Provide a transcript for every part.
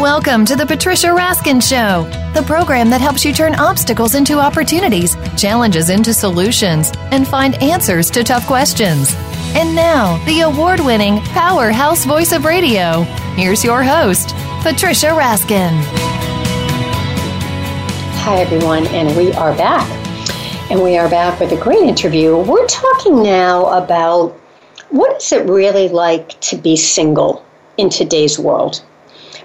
Welcome to the Patricia Raskin Show, the program that helps you turn obstacles into opportunities, challenges into solutions, and find answers to tough questions. And now, the award winning powerhouse voice of radio. Here's your host, Patricia Raskin. Hi, everyone, and we are back. And we are back with a great interview. We're talking now about what is it really like to be single in today's world?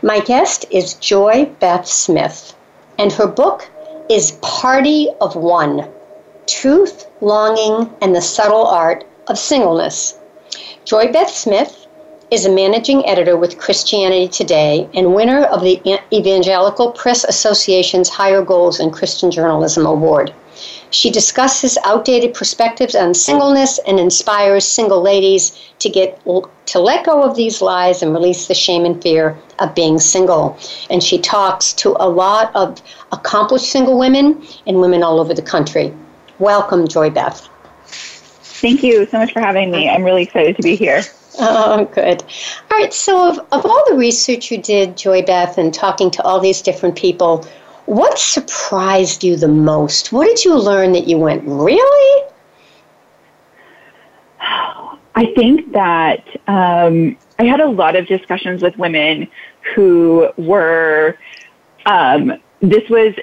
My guest is Joy Beth Smith, and her book is Party of One Truth, Longing, and the Subtle Art of Singleness. Joy Beth Smith is a managing editor with Christianity Today and winner of the Evangelical Press Association's Higher Goals in Christian Journalism Award. She discusses outdated perspectives on singleness and inspires single ladies to get to let go of these lies and release the shame and fear of being single. And she talks to a lot of accomplished single women and women all over the country. Welcome, Joy Beth. Thank you so much for having me. I'm really excited to be here. Oh, good. All right. So, of, of all the research you did, Joy Beth, and talking to all these different people, what surprised you the most? What did you learn that you went, really? I think that um, I had a lot of discussions with women who were, um, this was,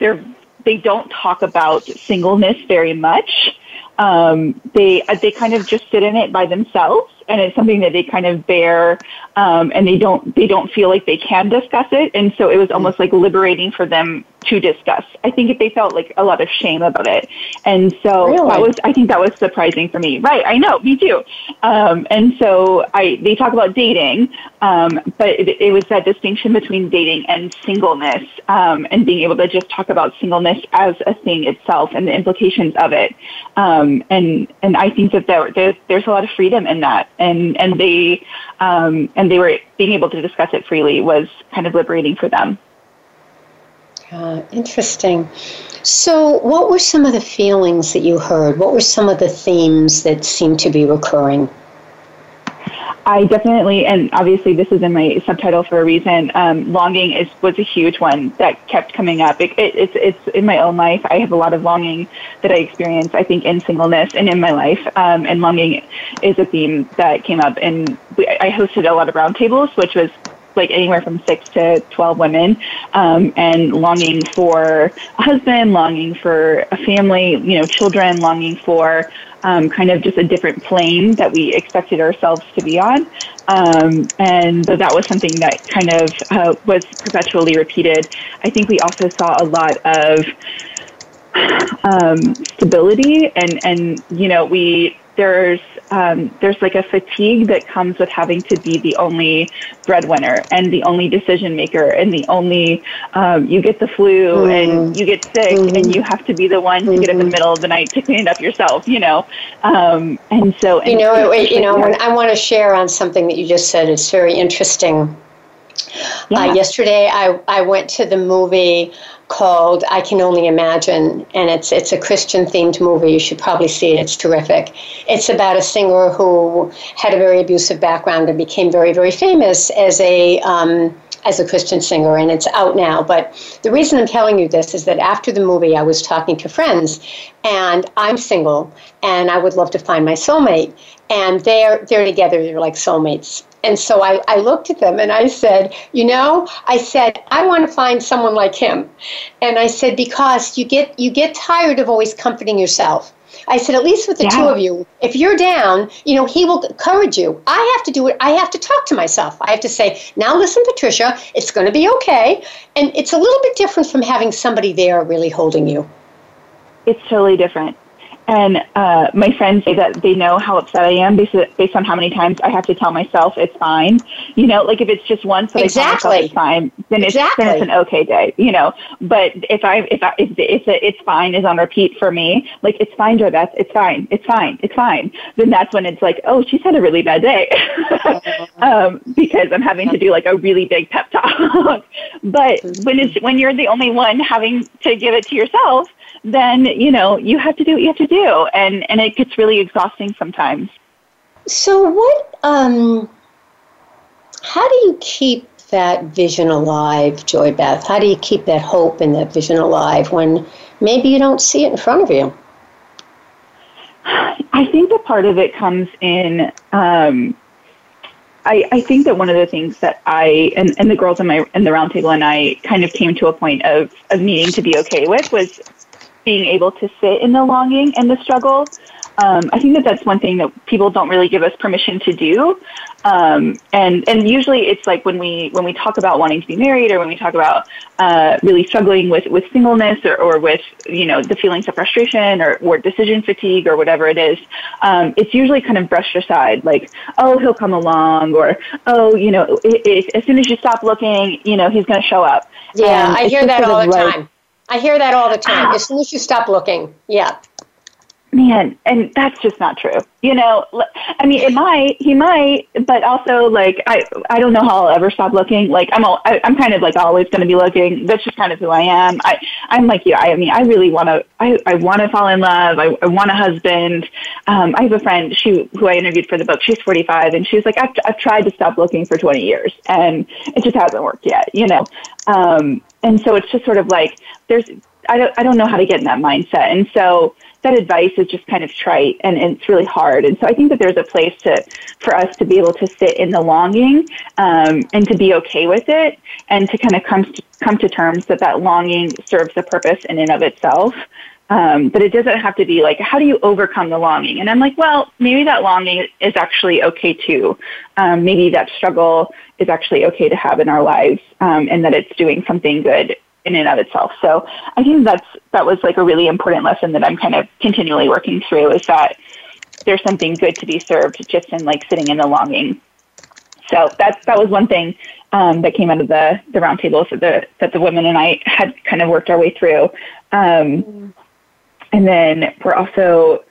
they're, they don't talk about singleness very much. Um, they, they kind of just sit in it by themselves and it's something that they kind of bear um, and they don't they don't feel like they can discuss it. And so it was almost like liberating for them to discuss. I think they felt like a lot of shame about it. And so really? that was i think that was surprising for me. Right i know me too. Um, and so i they talk about dating um, but it, it, was that distinction between dating and singleness um, and being able to just talk about singleness as a thing itself and the implications of it. Um, and and i think that there, there there's a lot of freedom in that. And and they um, and they were being able to discuss it freely was kind of liberating for them. Uh, interesting. So, what were some of the feelings that you heard? What were some of the themes that seemed to be recurring? I definitely, and obviously this is in my subtitle for a reason. Um, longing is was a huge one that kept coming up. It, it, it's it's in my own life. I have a lot of longing that I experience. I think in singleness and in my life, um, and longing is a theme that came up. And we, I hosted a lot of roundtables, which was like anywhere from six to 12 women, um, and longing for a husband, longing for a family, you know, children, longing for um, kind of just a different plane that we expected ourselves to be on. Um, and so that was something that kind of uh, was perpetually repeated. I think we also saw a lot of um, stability and, and, you know, we, there's um, there's like a fatigue that comes with having to be the only breadwinner and the only decision maker and the only um, you get the flu mm-hmm. and you get sick mm-hmm. and you have to be the one to mm-hmm. get in the mm-hmm. middle of the night to clean it up yourself you know um, and so you know wait, you know when I want to share on something that you just said it's very interesting yeah. Uh, yesterday, I, I went to the movie called I Can Only Imagine, and it's it's a Christian themed movie. You should probably see it. It's terrific. It's about a singer who had a very abusive background and became very very famous as a um, as a Christian singer, and it's out now. But the reason I'm telling you this is that after the movie, I was talking to friends, and I'm single, and I would love to find my soulmate. And they're they're together. They're like soulmates. And so I, I looked at them and I said, you know, I said, I want to find someone like him. And I said, because you get you get tired of always comforting yourself. I said, at least with the yeah. two of you, if you're down, you know, he will encourage you. I have to do it. I have to talk to myself. I have to say, now listen, Patricia, it's going to be okay. And it's a little bit different from having somebody there really holding you. It's totally different. And uh, my friends say that they know how upset I am based, based on how many times I have to tell myself it's fine. You know, like if it's just once that exactly. I tell myself it's fine, then it's exactly. then it's an okay day. You know, but if I if I, if if the it's fine is on repeat for me, like it's fine, Joe. That's it's fine, it's fine, it's fine. Then that's when it's like, oh, she's had a really bad day, um, because I'm having to do like a really big pep talk. but when it's when you're the only one having to give it to yourself then you know you have to do what you have to do, and and it gets really exhausting sometimes. So what? Um, how do you keep that vision alive, Joy Beth? How do you keep that hope and that vision alive when maybe you don't see it in front of you? I think that part of it comes in. Um, I, I think that one of the things that I and, and the girls in my in the roundtable and I kind of came to a point of, of needing to be okay with was being able to sit in the longing and the struggle um, I think that that's one thing that people don't really give us permission to do. Um, and and usually it's like when we when we talk about wanting to be married or when we talk about uh, really struggling with with singleness or, or with you know the feelings of frustration or, or decision fatigue or whatever it is, um, it's usually kind of brushed aside. Like oh he'll come along or oh you know it, it, as soon as you stop looking you know he's going to show up. Yeah, I hear that all the like, time. I hear that all the time. As soon as you stop looking, yeah man, and that's just not true. You know, I mean, it might, he might, but also like I, I don't know how I'll ever stop looking. Like I'm, all, I, I'm kind of like always going to be looking. That's just kind of who I am. I, I'm like you. I, I mean, I really want to. I, I want to fall in love. I, I want a husband. Um, I have a friend, she who I interviewed for the book. She's 45, and she's like, I've, I've tried to stop looking for 20 years, and it just hasn't worked yet. You know, um, and so it's just sort of like there's. I don't, I don't know how to get in that mindset, and so that advice is just kind of trite and, and, it's really hard. And so I think that there's a place to for us to be able to sit in the longing um, and to be okay with it and to kind of come to, come to terms that that longing serves a purpose in and of itself. Um, but it doesn't have to be like, how do you overcome the longing? And I'm like, well, maybe that longing is actually okay too. Um, maybe that struggle is actually okay to have in our lives, um, and that it's doing something good in and of itself. So I think that's that was like a really important lesson that I'm kind of continually working through is that there's something good to be served just in like sitting in the longing. So that that was one thing um, that came out of the the roundtables that the that the women and I had kind of worked our way through. Um, and then we're also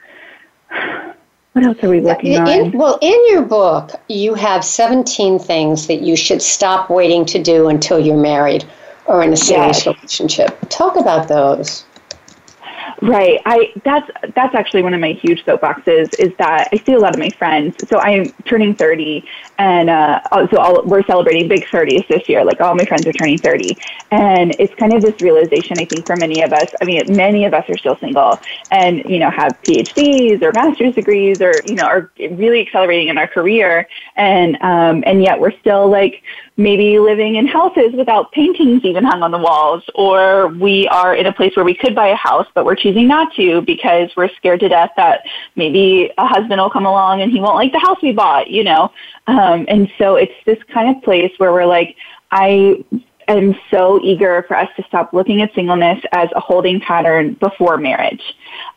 what else are we working in, on? Well, in your book, you have 17 things that you should stop waiting to do until you're married or in a serious yes. relationship. Talk about those. Right. I that's that's actually one of my huge soapboxes is that I see a lot of my friends. So I'm turning 30 and uh, so all, we're celebrating big 30s this year. Like all my friends are turning 30. And it's kind of this realization I think for many of us. I mean, many of us are still single and you know have PhDs or master's degrees or you know are really accelerating in our career and um and yet we're still like maybe living in houses without paintings even hung on the walls, or we are in a place where we could buy a house, but we're choosing not to because we're scared to death that maybe a husband will come along and he won't like the house we bought, you know? Um, and so it's this kind of place where we're like, I am so eager for us to stop looking at singleness as a holding pattern before marriage.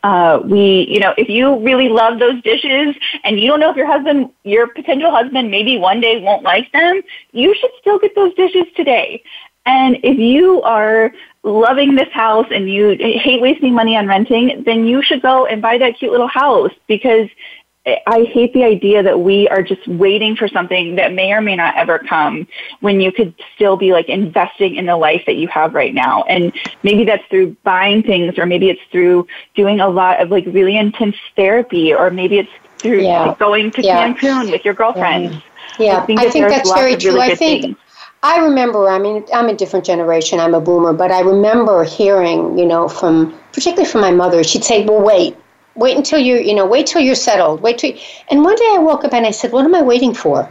Uh, we, you know, if you really love those dishes and you don't know if your husband, your potential husband, maybe one day won't like them, you should still get those dishes today. And if you are loving this house and you hate wasting money on renting, then you should go and buy that cute little house because I hate the idea that we are just waiting for something that may or may not ever come when you could still be like investing in the life that you have right now. And maybe that's through buying things or maybe it's through doing a lot of like really intense therapy or maybe it's through yeah. like, going to yeah. Cancun with your girlfriends. Yeah, I think, I think that's very true. Really I think things. I remember, I mean, I'm a different generation, I'm a boomer, but I remember hearing, you know, from particularly from my mother, she'd say, well, wait, wait until you're, you know, wait till you're settled. Wait till. And one day I woke up and I said, what am I waiting for?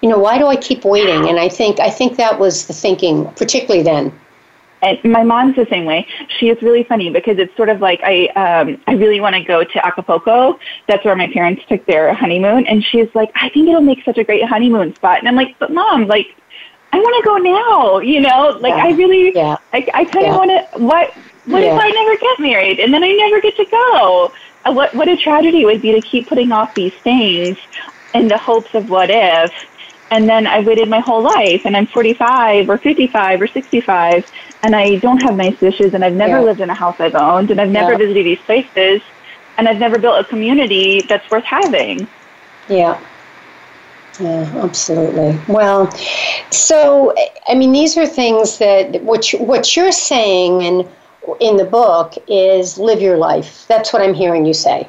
You know, why do I keep waiting? And I think I think that was the thinking, particularly then. And my mom's the same way. She is really funny because it's sort of like I um I really want to go to Acapulco. That's where my parents took their honeymoon and she's like, I think it'll make such a great honeymoon spot. And I'm like, but mom, like I want to go now, you know? Like yeah. I really yeah. I I kind of yeah. want to what what if I never get married and then I never get to go? Uh, what what a tragedy it would be to keep putting off these things in the hopes of what if and then I waited my whole life and I'm 45 or 55 or 65 and I don't have nice dishes and I've never lived in a house I've owned and I've never visited these places and I've never built a community that's worth having. Yeah. Yeah, absolutely. Well, so I mean, these are things that what you, what you're saying, and in the book is live your life. That's what I'm hearing you say.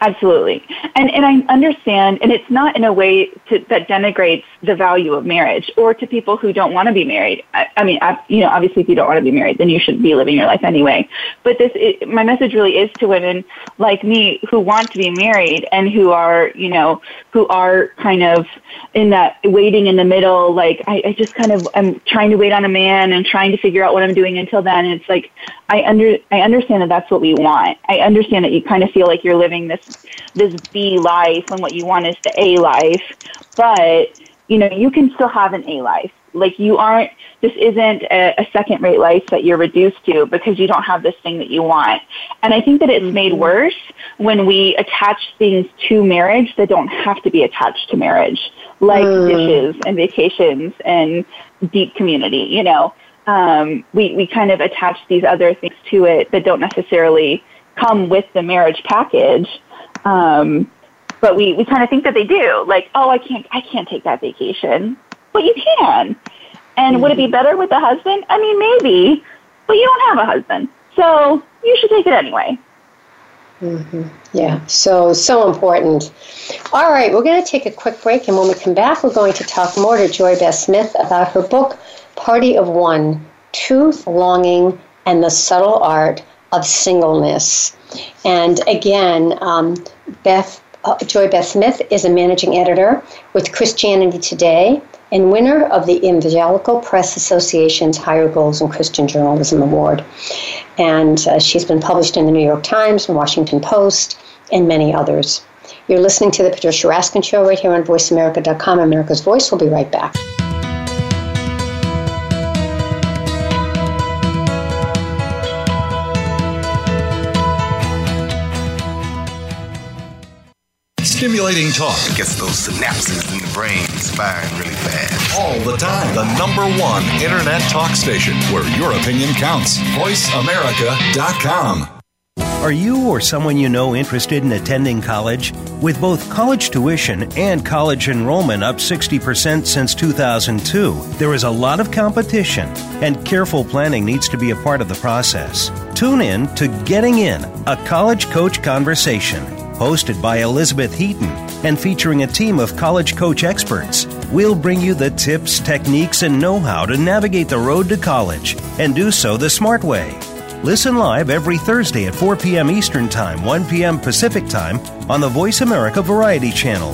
Absolutely. And, and I understand, and it's not in a way to, that denigrates the value of marriage or to people who don't want to be married. I, I mean, I, you know, obviously if you don't want to be married, then you shouldn't be living your life anyway. But this, it, my message really is to women like me who want to be married and who are, you know, who are kind of in that waiting in the middle, like I, I just kind of, I'm trying to wait on a man and trying to figure out what I'm doing until then. And it's like, I under, I understand that that's what we want. I understand that you kind of feel like you're living this this B life when what you want is the A life. But, you know, you can still have an A life. Like you aren't, this isn't a, a second rate life that you're reduced to because you don't have this thing that you want. And I think that it's made mm-hmm. worse when we attach things to marriage that don't have to be attached to marriage, like mm. dishes and vacations and deep community, you know. Um, we, we kind of attach these other things to it that don't necessarily come with the marriage package. Um, but we, we kind of think that they do. Like, oh, I can't, I can't take that vacation. But you can. And mm-hmm. would it be better with a husband? I mean, maybe, but you don't have a husband. So you should take it anyway. Mm-hmm. Yeah, so, so important. All right, we're going to take a quick break, and when we come back, we're going to talk more to Joy Beth Smith about her book, Party of One Truth, Longing, and the Subtle Art of Singleness. And again, um, Beth uh, Joy Beth Smith is a managing editor with Christianity Today and winner of the Evangelical Press Association's Higher Goals in Christian Journalism Award. And uh, she's been published in the New York Times and Washington Post and many others. You're listening to The Patricia Raskin Show right here on VoiceAmerica.com. America's Voice. We'll be right back. Stimulating talk it gets those synapses in the brain firing really fast. All the time. The number one internet talk station where your opinion counts. VoiceAmerica.com. Are you or someone you know interested in attending college? With both college tuition and college enrollment up 60% since 2002, there is a lot of competition, and careful planning needs to be a part of the process. Tune in to Getting In, a college coach conversation hosted by Elizabeth Heaton and featuring a team of college coach experts. We'll bring you the tips, techniques, and know how to navigate the road to college and do so the smart way. Listen live every Thursday at 4 p.m. Eastern Time, 1 p.m. Pacific Time on the Voice America Variety Channel.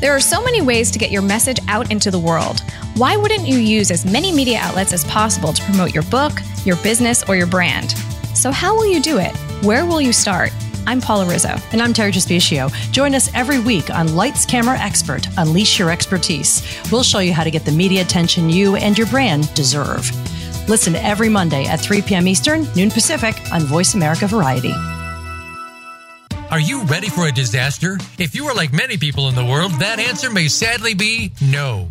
There are so many ways to get your message out into the world. Why wouldn't you use as many media outlets as possible to promote your book, your business, or your brand? So, how will you do it? Where will you start? I'm Paula Rizzo. And I'm Terri Trespicio. Join us every week on Lights Camera Expert Unleash Your Expertise. We'll show you how to get the media attention you and your brand deserve. Listen every Monday at 3 p.m. Eastern, noon Pacific on Voice America Variety. Are you ready for a disaster? If you are like many people in the world, that answer may sadly be no.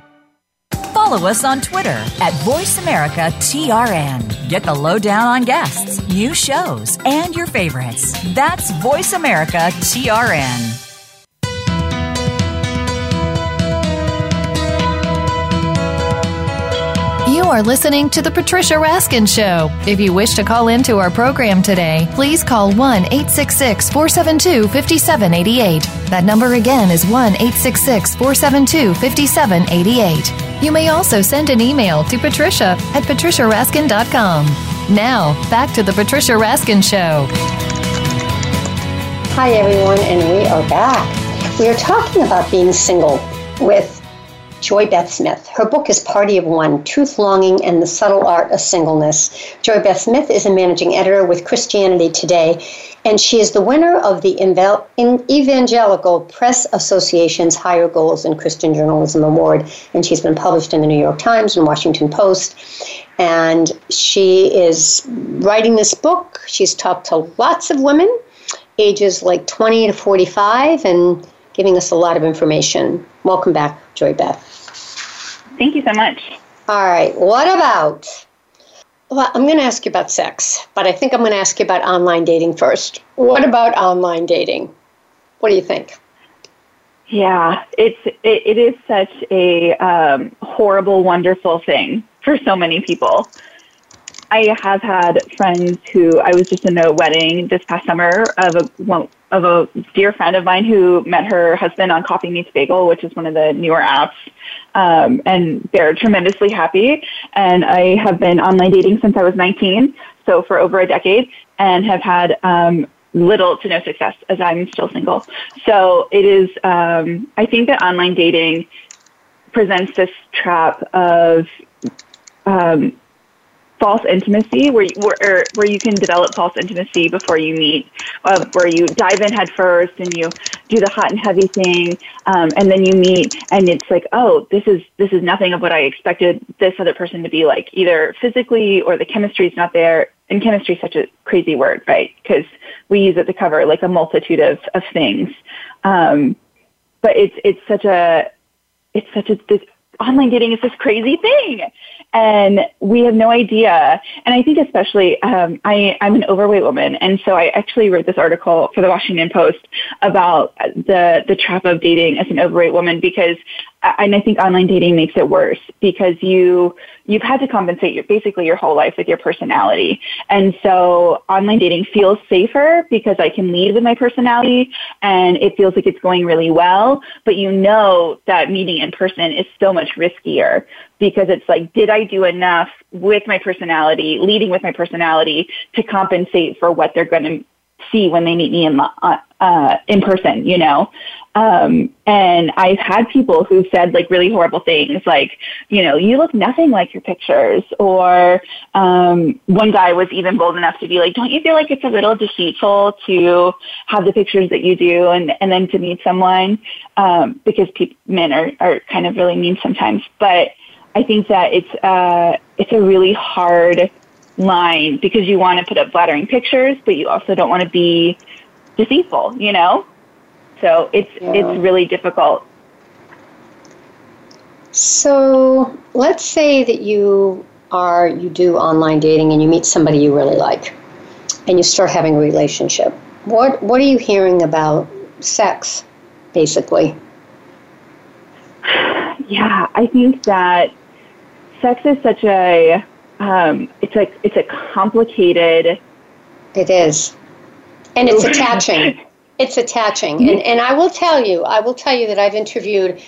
Follow us on Twitter at VoiceAmericaTRN. Get the lowdown on guests, new shows, and your favorites. That's VoiceAmericaTRN. You are listening to The Patricia Raskin Show. If you wish to call into our program today, please call 1 866 472 5788. That number again is 1 866 472 5788. You may also send an email to patricia at patriciaraskin.com. Now, back to the Patricia Raskin Show. Hi, everyone, and we are back. We are talking about being single with Joy Beth Smith. Her book is Party of One Truth, Longing, and the Subtle Art of Singleness. Joy Beth Smith is a managing editor with Christianity Today, and she is the winner of the Evangelical Press Association's Higher Goals in Christian Journalism Award. And she's been published in the New York Times and Washington Post. And she is writing this book. She's talked to lots of women ages like 20 to 45 and giving us a lot of information. Welcome back, Joy Beth. Thank you so much. All right, what about? Well, I'm going to ask you about sex, but I think I'm going to ask you about online dating first. What about online dating? What do you think? Yeah, it's it, it is such a um, horrible, wonderful thing for so many people. I have had friends who I was just in a wedding this past summer of a of a dear friend of mine who met her husband on Coffee Meets Bagel, which is one of the newer apps, um, and they're tremendously happy. And I have been online dating since I was 19, so for over a decade, and have had um, little to no success as I'm still single. So it is. Um, I think that online dating presents this trap of um, false intimacy where you, where, where you can develop false intimacy before you meet, uh, where you dive in head first and you do the hot and heavy thing, um, and then you meet and it's like, oh, this is this is nothing of what I expected this other person to be like, either physically or the chemistry is not there. And chemistry is such a crazy word, right? Because we use it to cover like a multitude of of things. Um, but it's it's such a it's such a this online dating is this crazy thing and we have no idea. And I think especially, um, I, I'm an overweight woman, and so I actually wrote this article for the Washington Post about the the trap of dating as an overweight woman because, and I think online dating makes it worse because you you've had to compensate your basically your whole life with your personality, and so online dating feels safer because I can lead with my personality, and it feels like it's going really well. But you know that meeting in person is so much riskier because it's like, did I do enough with my personality, leading with my personality to compensate for what they're going to see when they meet me in uh, uh, in person, you know. Um, and I've had people who've said like really horrible things, like you know, you look nothing like your pictures, or um, one guy was even bold enough to be like, don't you feel like it's a little deceitful to have the pictures that you do, and and then to meet someone um, because pe- men are are kind of really mean sometimes, but I think that it's uh, it's a really hard line because you want to put up flattering pictures, but you also don't want to be deceitful, you know. So it's yeah. it's really difficult. So let's say that you are you do online dating and you meet somebody you really like, and you start having a relationship. What what are you hearing about sex, basically? Yeah, I think that sex is such a um, it's like it's a complicated. It is, and it's attaching. It's attaching, and and I will tell you, I will tell you that I've interviewed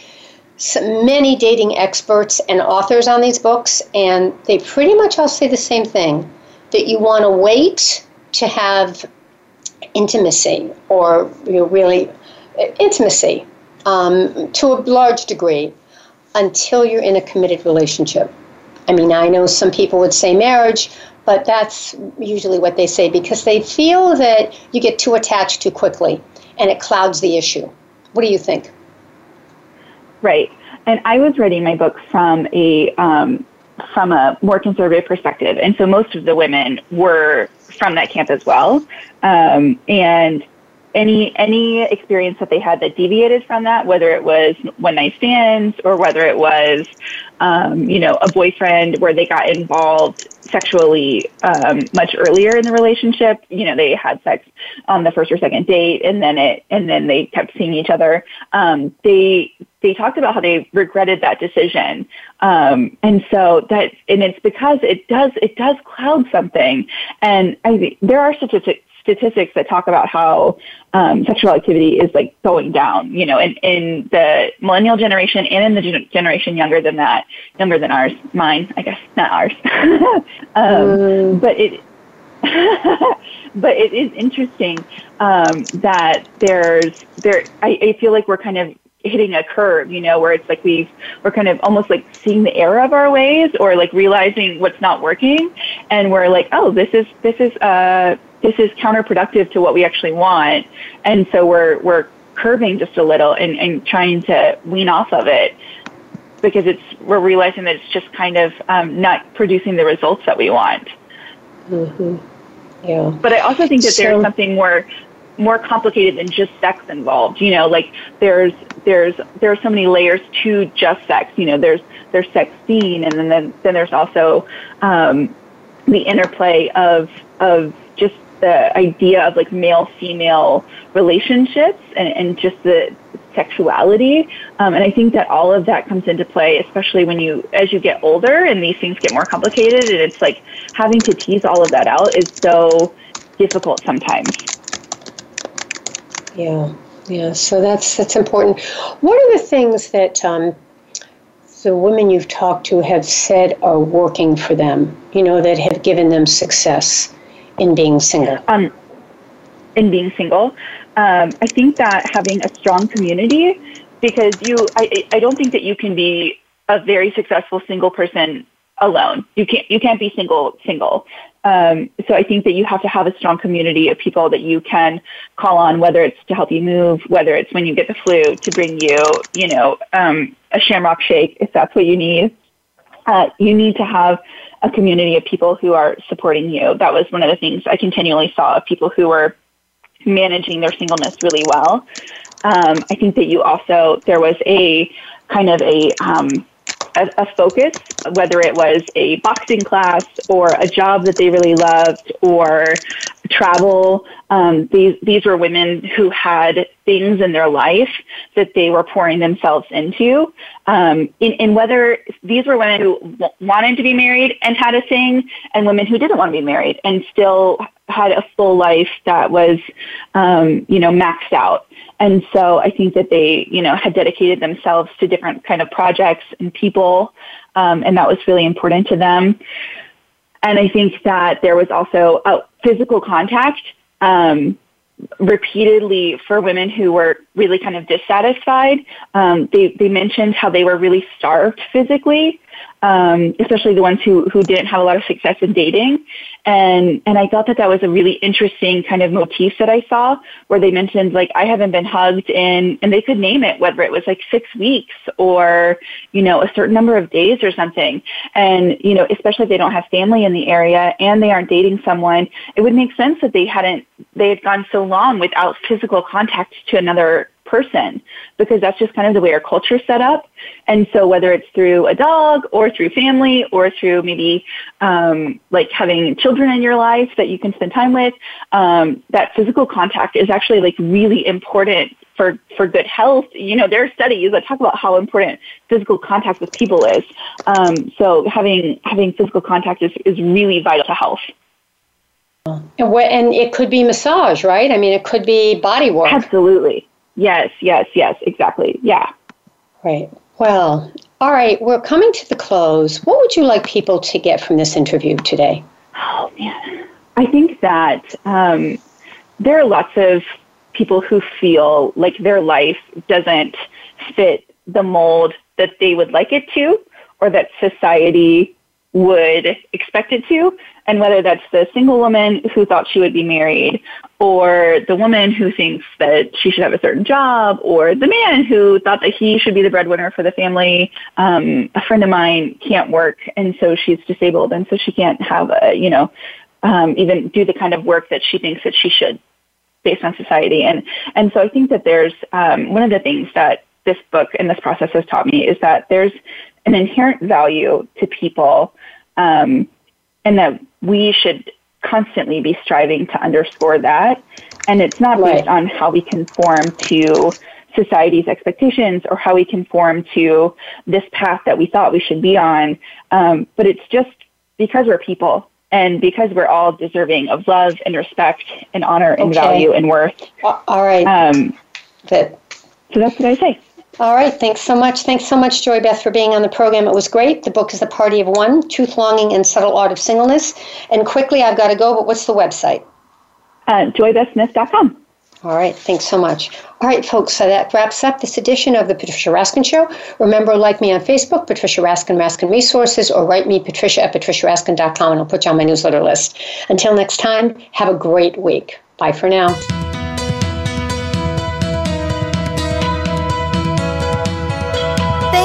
many dating experts and authors on these books, and they pretty much all say the same thing: that you want to wait to have intimacy, or you know, really intimacy um, to a large degree, until you're in a committed relationship. I mean, I know some people would say marriage, but that's usually what they say because they feel that you get too attached too quickly and it clouds the issue. What do you think? Right. And I was writing my book from a um, from a more conservative perspective, and so most of the women were from that camp as well. Um, and any any experience that they had that deviated from that, whether it was one night stands or whether it was, um, you know, a boyfriend where they got involved sexually um, much earlier in the relationship. You know, they had sex on the first or second date, and then it and then they kept seeing each other. Um, they they talked about how they regretted that decision, um, and so that and it's because it does it does cloud something, and I there are statistics statistics that talk about how um, sexual activity is like going down, you know, in, in the millennial generation and in the gen- generation younger than that, younger than ours, mine, I guess, not ours. um, mm. But it, but it is interesting um, that there's there. I, I feel like we're kind of hitting a curve, you know, where it's like we've we're kind of almost like seeing the error of our ways or like realizing what's not working and we're like, oh, this is this is uh this is counterproductive to what we actually want. And so we're, we're curbing just a little and, and trying to wean off of it because it's, we're realizing that it's just kind of um, not producing the results that we want. Mm-hmm. Yeah. But I also think that so, there's something more more complicated than just sex involved. You know, like there's there's there are so many layers to just sex. You know, there's there's sex scene, and then then, then there's also um, the interplay of of the idea of like male female relationships and, and just the sexuality. Um, and I think that all of that comes into play, especially when you, as you get older and these things get more complicated. And it's like having to tease all of that out is so difficult sometimes. Yeah, yeah. So that's that's important. What are the things that um, the women you've talked to have said are working for them? You know, that have given them success in being single. Um, in being single, um, I think that having a strong community, because you, I, I don't think that you can be a very successful single person alone. You can't you can't be single single. Um, so I think that you have to have a strong community of people that you can call on, whether it's to help you move, whether it's when you get the flu to bring you, you know, um, a Shamrock shake if that's what you need. Uh, you need to have a community of people who are supporting you. That was one of the things I continually saw of people who were managing their singleness really well. Um, I think that you also there was a kind of a um, a, a focus, whether it was a boxing class or a job that they really loved or travel. Um, these these were women who had things in their life that they were pouring themselves into. Um, in, in whether these were women who wanted to be married and had a thing, and women who didn't want to be married and still had a full life that was, um, you know, maxed out. And so I think that they, you know, had dedicated themselves to different kind of projects and people, um, and that was really important to them. And I think that there was also a physical contact. Um, repeatedly for women who were really kind of dissatisfied. Um, they, they mentioned how they were really starved physically um, especially the ones who, who didn't have a lot of success in dating. And, and I thought that that was a really interesting kind of motif that I saw where they mentioned like, I haven't been hugged in, and they could name it, whether it was like six weeks or, you know, a certain number of days or something. And, you know, especially if they don't have family in the area and they aren't dating someone, it would make sense that they hadn't, they had gone so long without physical contact to another person because that's just kind of the way our culture is set up. And so whether it's through a dog or through family or through maybe um, like having children in your life that you can spend time with, um, that physical contact is actually like really important for, for good health. You know, there are studies that talk about how important physical contact with people is. Um, so having, having physical contact is, is really vital to health. And, what, and it could be massage, right? I mean, it could be body work. Absolutely. Yes, yes, yes, exactly. Yeah. Right. Well, all right, we're coming to the close. What would you like people to get from this interview today? Oh, man. I think that um, there are lots of people who feel like their life doesn't fit the mold that they would like it to or that society would expect it to, and whether that's the single woman who thought she would be married, or the woman who thinks that she should have a certain job, or the man who thought that he should be the breadwinner for the family. Um, a friend of mine can't work, and so she's disabled, and so she can't have a, you know, um, even do the kind of work that she thinks that she should based on society. And, and so I think that there's um, one of the things that this book and this process has taught me is that there's an inherent value to people um, and that we should constantly be striving to underscore that. And it's not right. based on how we conform to society's expectations or how we conform to this path that we thought we should be on, um, but it's just because we're people and because we're all deserving of love and respect and honor and okay. value and worth. All right. Um, that, so that's what I say. All right. Thanks so much. Thanks so much, Joy Beth, for being on the program. It was great. The book is The Party of One Truth, Longing, and Subtle Art of Singleness. And quickly, I've got to go, but what's the website? Uh, joybethsmith.com. All right, thanks so much. All right, folks, so that wraps up this edition of the Patricia Raskin Show. Remember, like me on Facebook, Patricia Raskin, Raskin Resources, or write me, Patricia at patriciaraskin.com, and I'll put you on my newsletter list. Until next time, have a great week. Bye for now.